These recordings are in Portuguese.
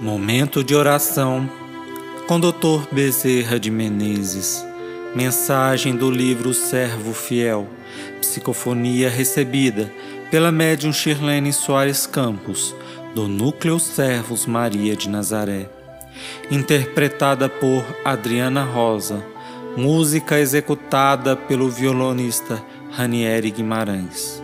Momento de oração com Dr. Bezerra de Menezes. Mensagem do livro Servo Fiel. Psicofonia recebida pela médium Shirlene Soares Campos, do Núcleo Servos Maria de Nazaré. Interpretada por Adriana Rosa. Música executada pelo violonista Ranieri Guimarães.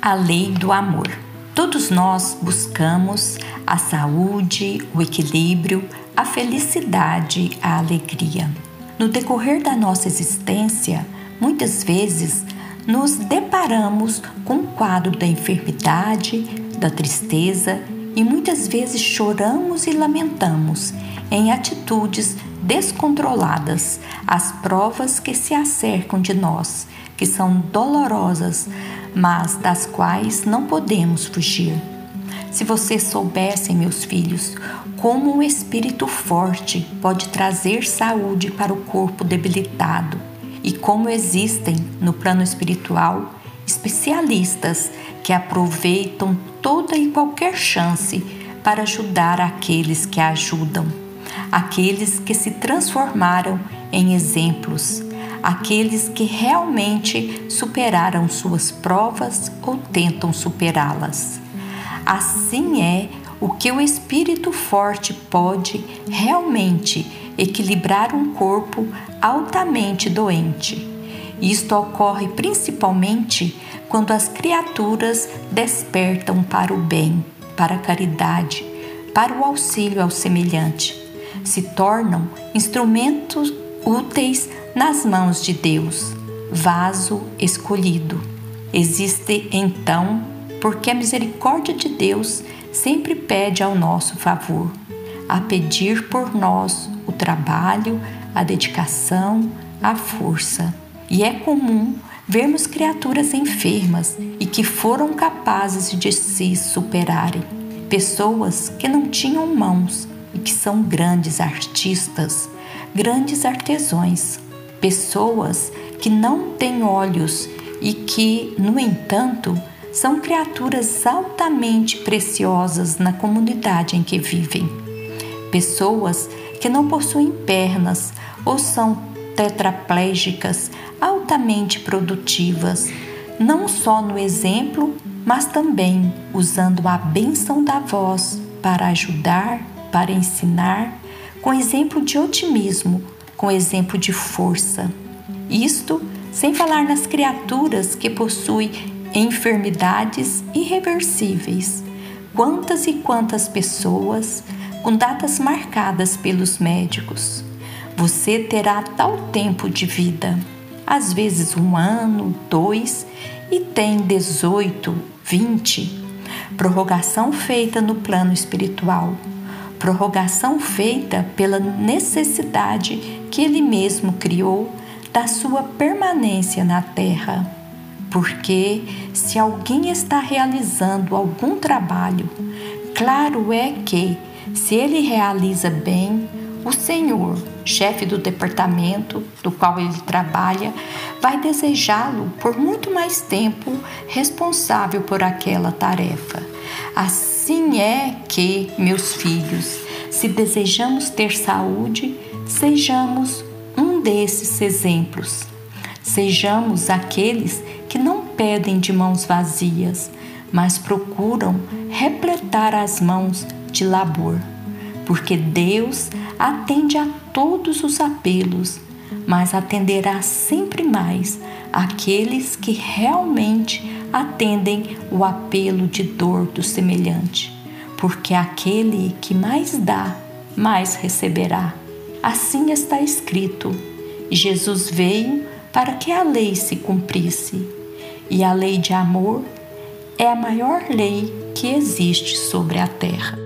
A lei do amor. Todos nós buscamos a saúde, o equilíbrio, a felicidade, a alegria. No decorrer da nossa existência, muitas vezes nos deparamos com o quadro da enfermidade, da tristeza e muitas vezes choramos e lamentamos em atitudes descontroladas as provas que se acercam de nós, que são dolorosas, mas das quais não podemos fugir. Se vocês soubessem, meus filhos, como o espírito forte pode trazer saúde para o corpo debilitado e como existem no plano espiritual especialistas que aproveitam toda e qualquer chance para ajudar aqueles que ajudam, aqueles que se transformaram em exemplos aqueles que realmente superaram suas provas ou tentam superá-las. Assim é o que o espírito forte pode realmente equilibrar um corpo altamente doente. Isto ocorre principalmente quando as criaturas despertam para o bem, para a caridade, para o auxílio ao semelhante. Se tornam instrumentos úteis nas mãos de Deus, vaso escolhido. Existe então, porque a misericórdia de Deus sempre pede ao nosso favor, a pedir por nós o trabalho, a dedicação, a força. E é comum vermos criaturas enfermas e que foram capazes de se superarem. Pessoas que não tinham mãos e que são grandes artistas, grandes artesãos pessoas que não têm olhos e que, no entanto, são criaturas altamente preciosas na comunidade em que vivem. Pessoas que não possuem pernas ou são tetraplégicas altamente produtivas, não só no exemplo, mas também usando a benção da voz para ajudar, para ensinar, com exemplo de otimismo com exemplo de força. Isto sem falar nas criaturas que possuem enfermidades irreversíveis. Quantas e quantas pessoas com datas marcadas pelos médicos. Você terá tal tempo de vida, às vezes um ano, dois, e tem 18, 20. Prorrogação feita no plano espiritual prorrogação feita pela necessidade que ele mesmo criou da sua permanência na terra. Porque se alguém está realizando algum trabalho, claro é que, se ele realiza bem, o senhor, chefe do departamento do qual ele trabalha, vai desejá-lo por muito mais tempo responsável por aquela tarefa. Assim é que, meus filhos, se desejamos ter saúde, sejamos um desses exemplos. Sejamos aqueles que não pedem de mãos vazias, mas procuram repletar as mãos de labor, porque Deus atende a todos os apelos, mas atenderá sempre mais aqueles que realmente atendem o apelo de dor do semelhante, porque aquele que mais dá, mais receberá. Assim está escrito: Jesus veio para que a lei se cumprisse, e a lei de amor é a maior lei que existe sobre a terra.